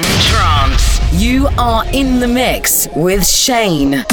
in trance. You are in the mix with Shaine.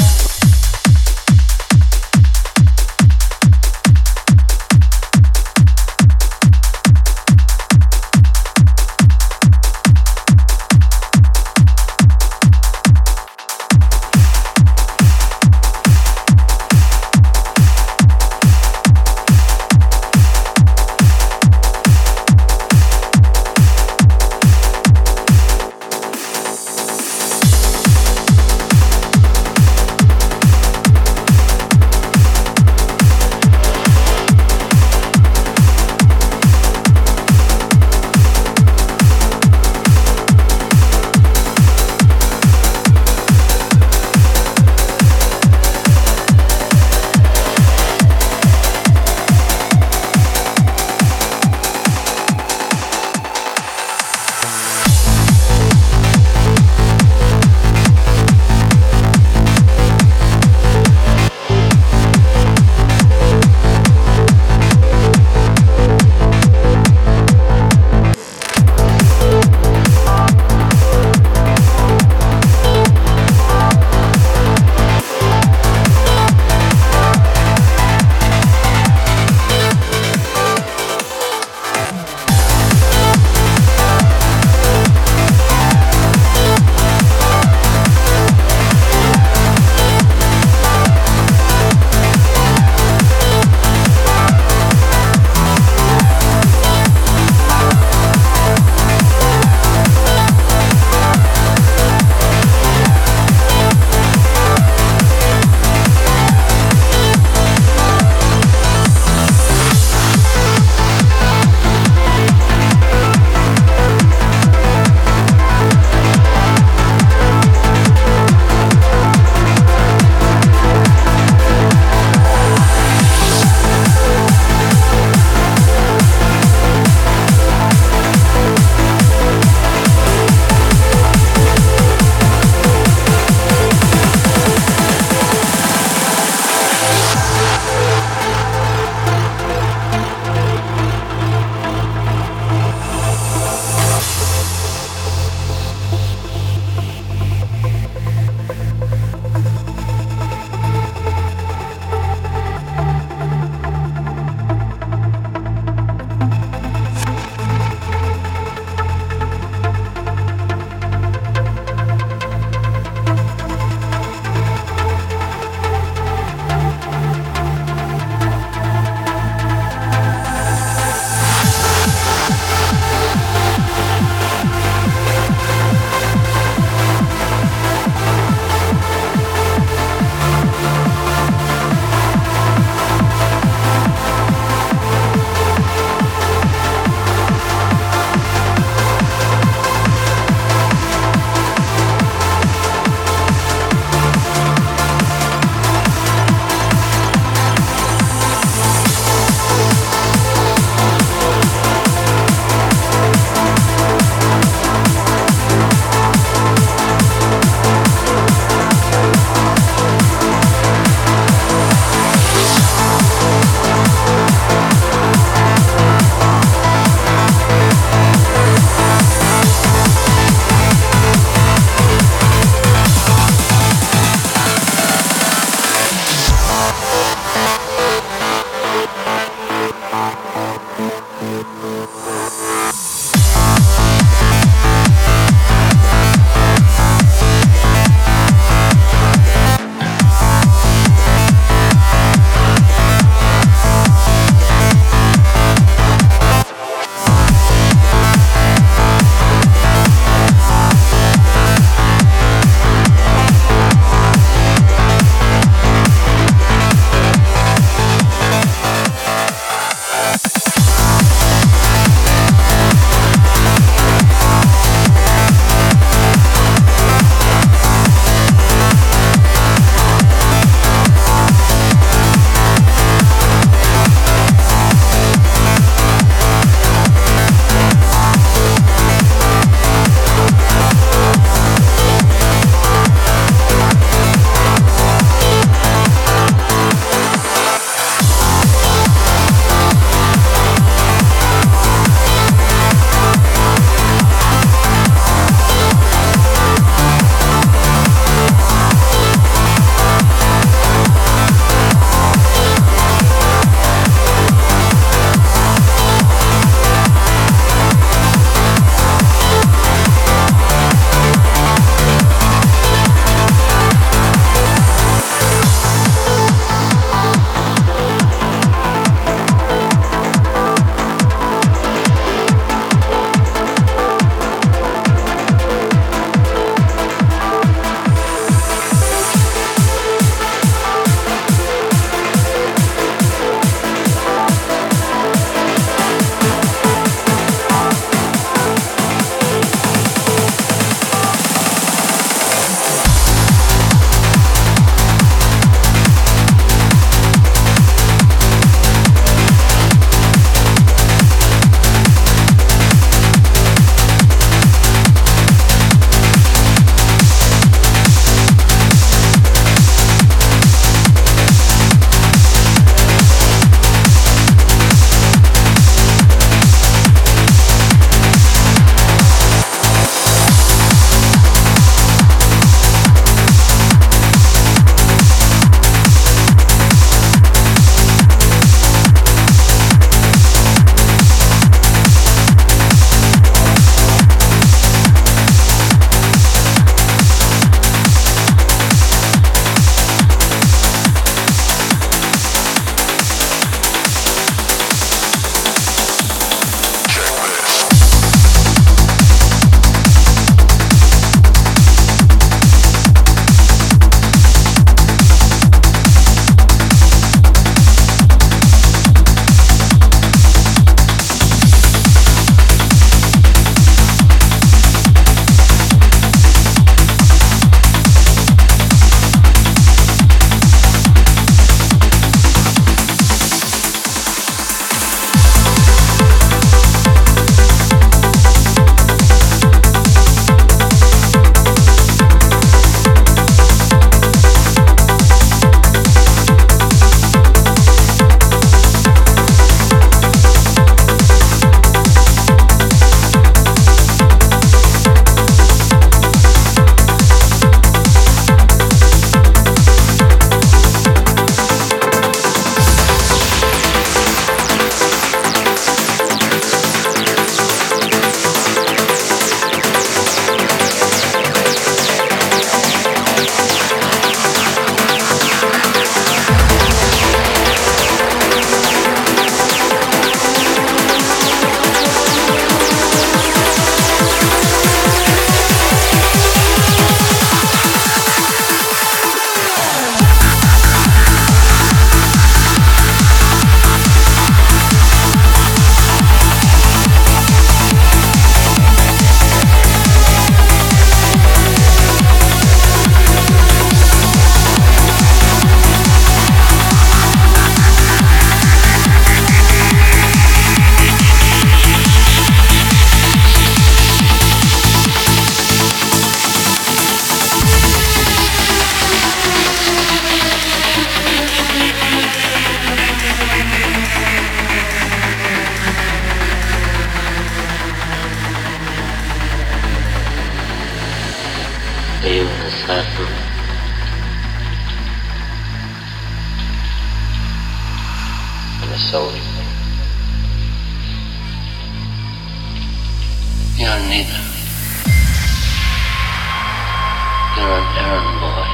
You're an errand boy,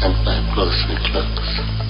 sent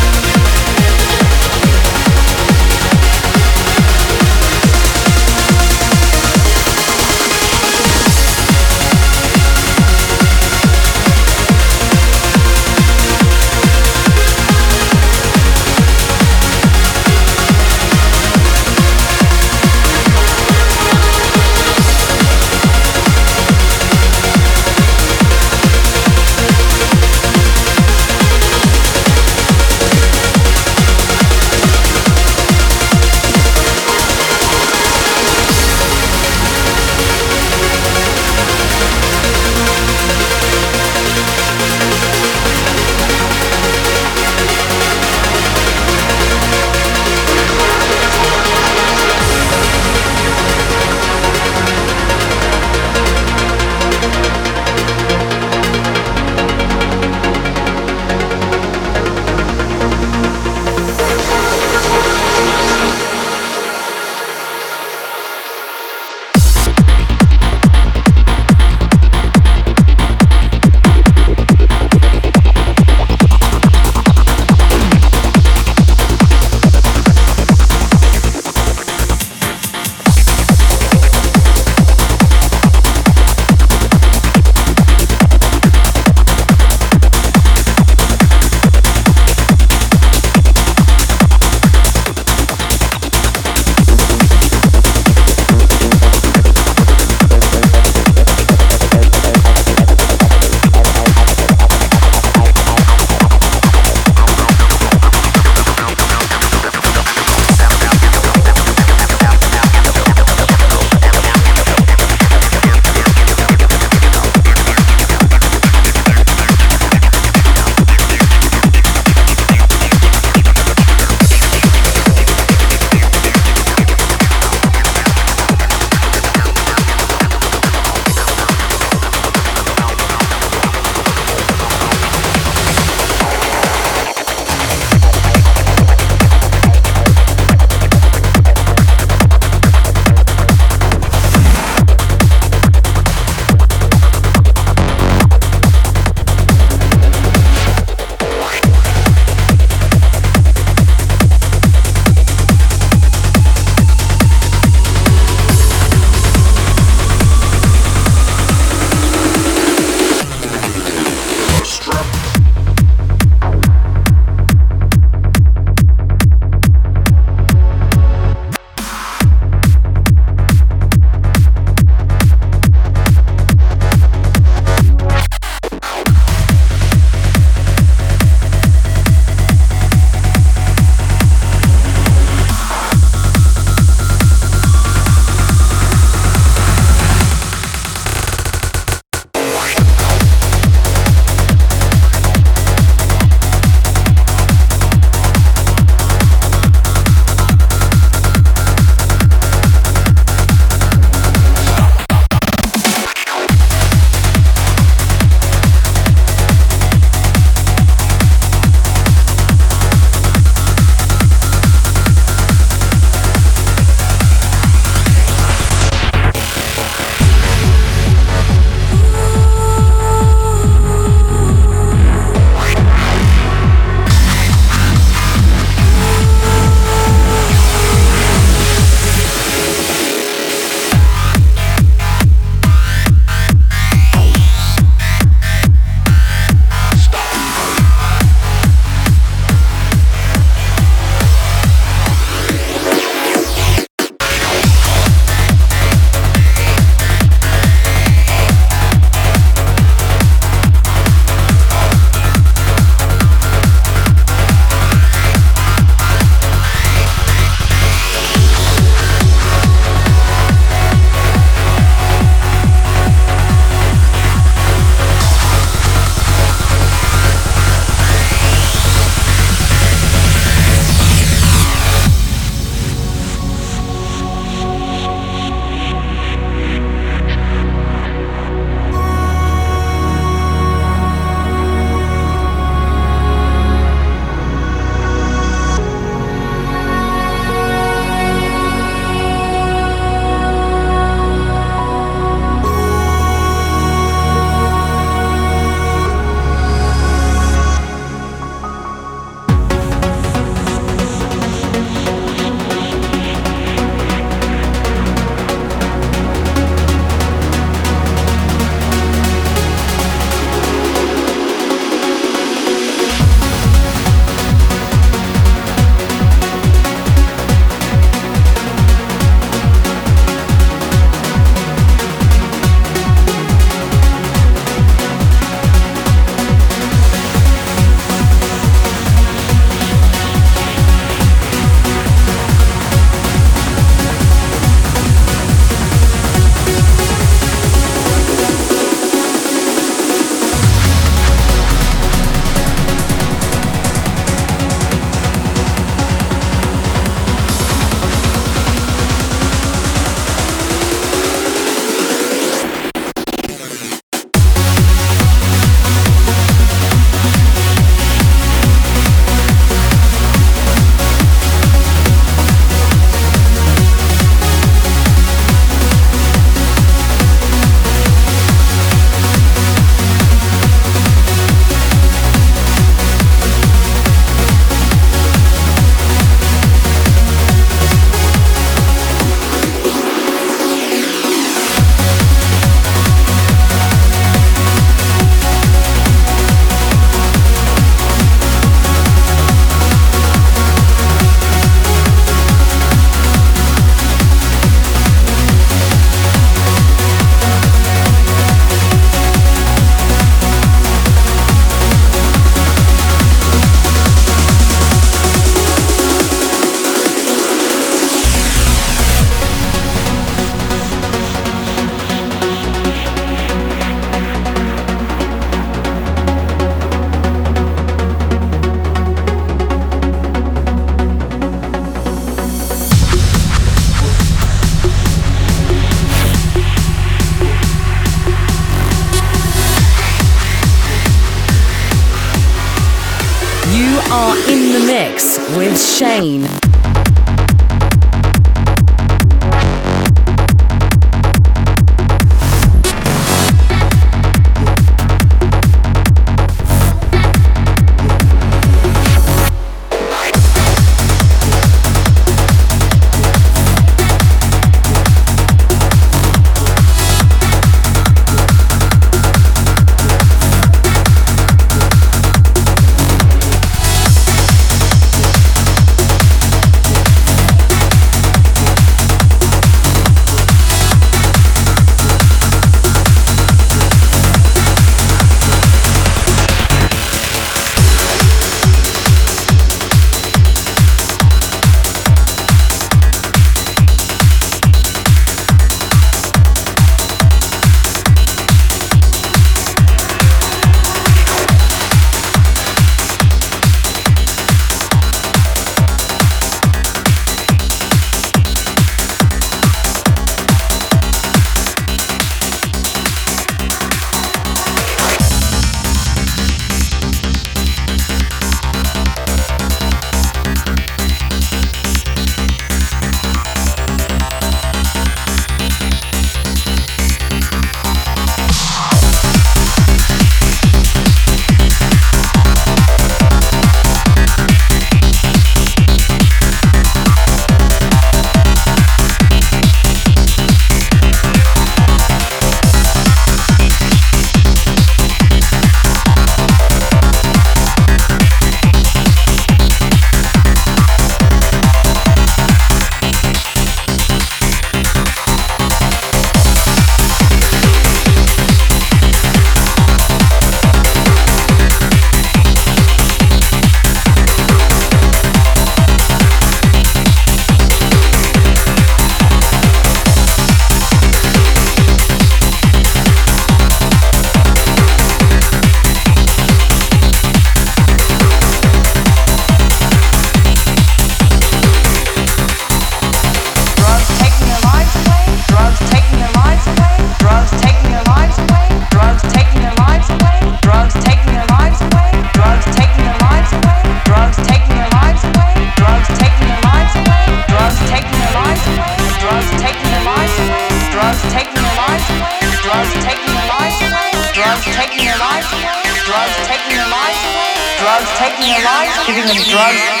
drugs, taking their lives, giving them drugs.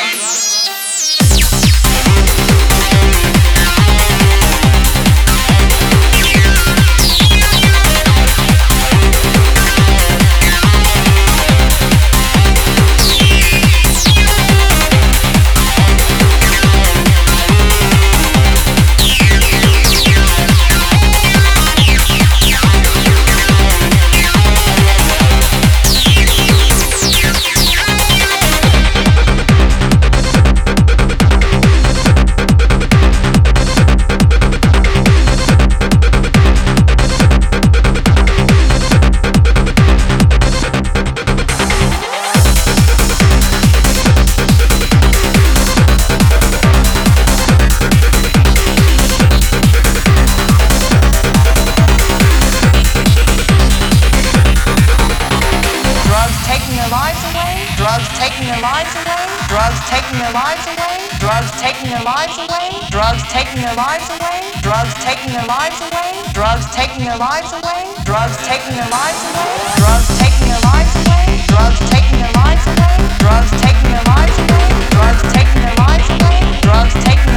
your lives away. Drugs taking their lives away. Drugs taking their lives away. Drugs taking their lives away. Drugs taking their lives away. Drugs taking their lives away. Drugs taking their lives away. Drugs taking their lives away. Drugs taking their lives away. Drugs taking their lives away. Drugs taking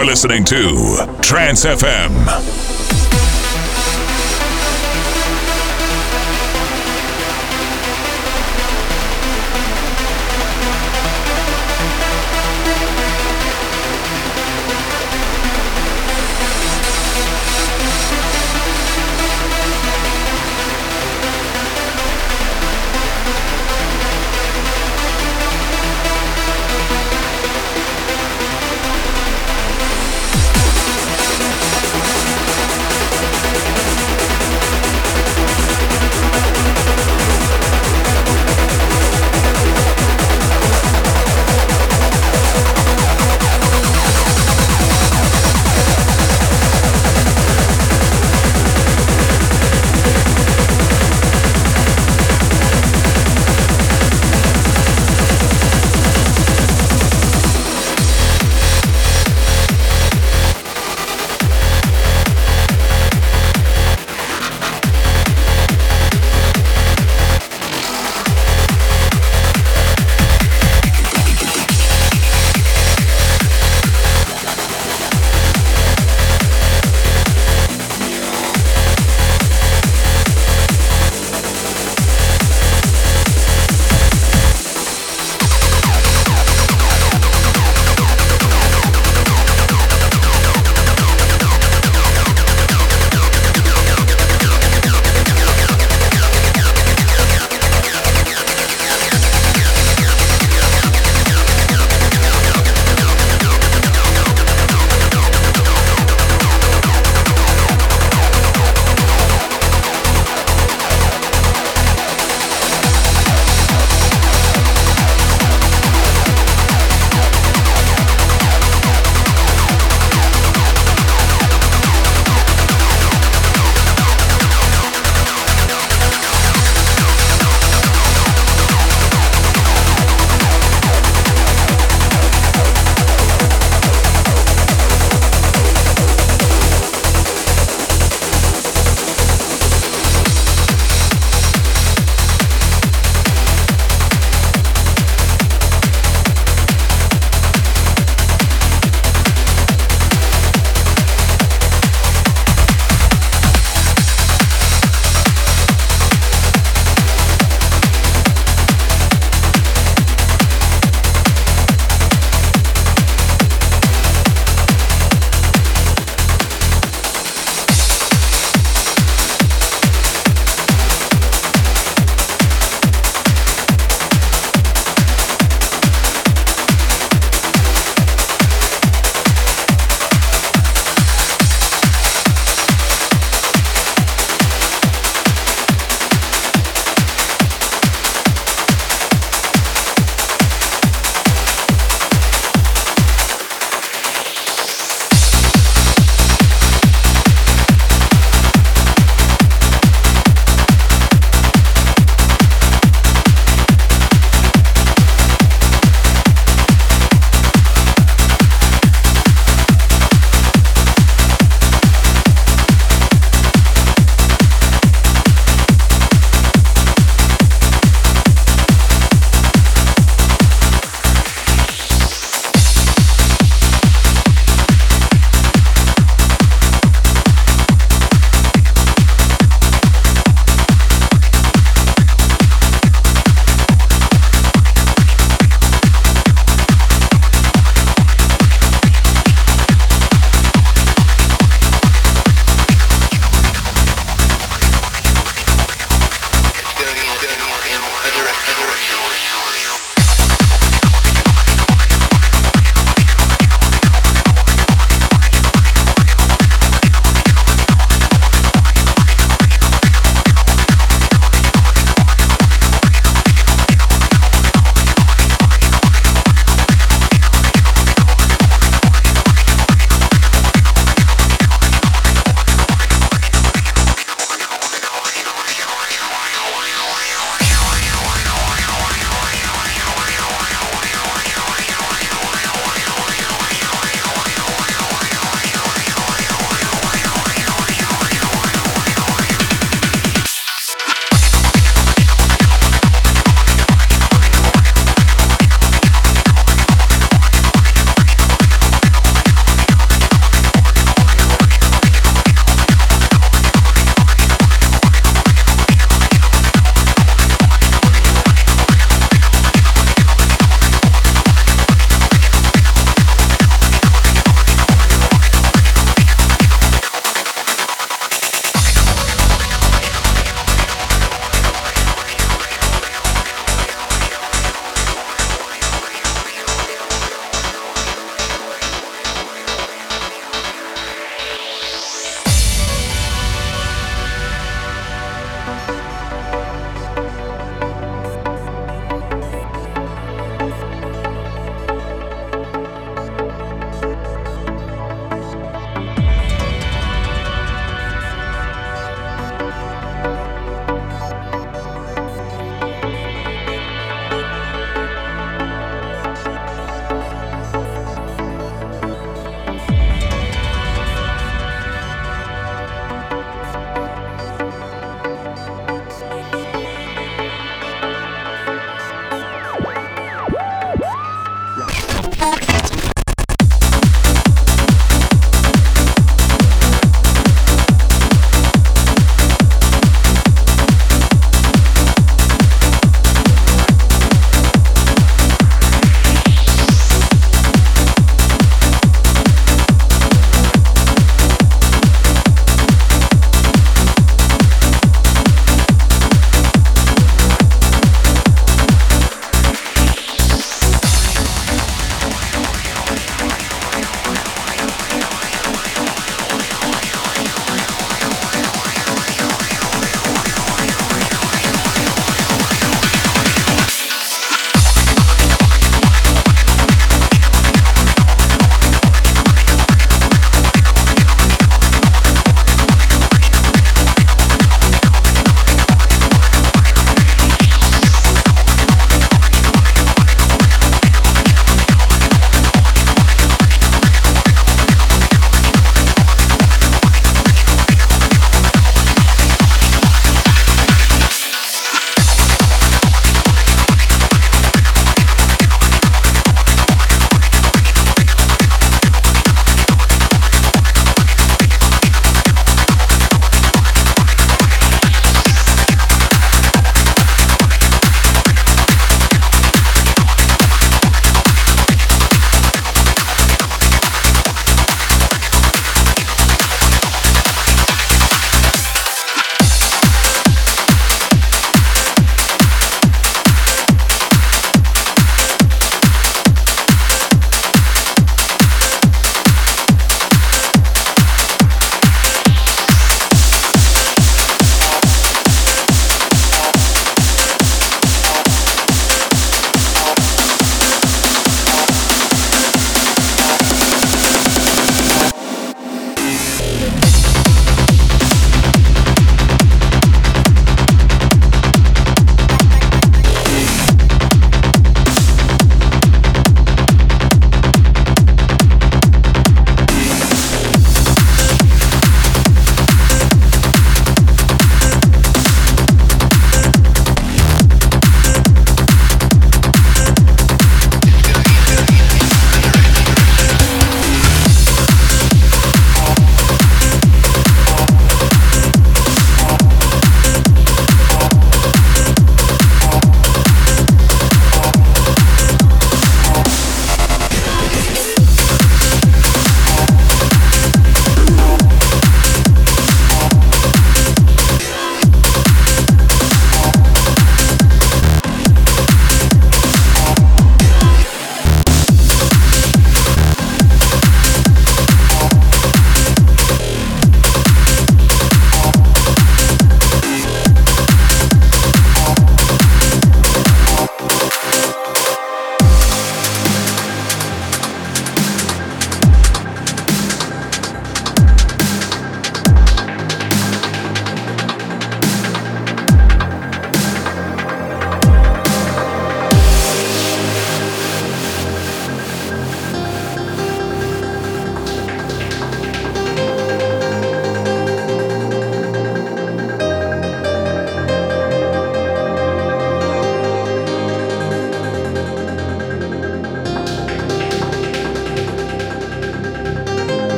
You're listening to Trance FM.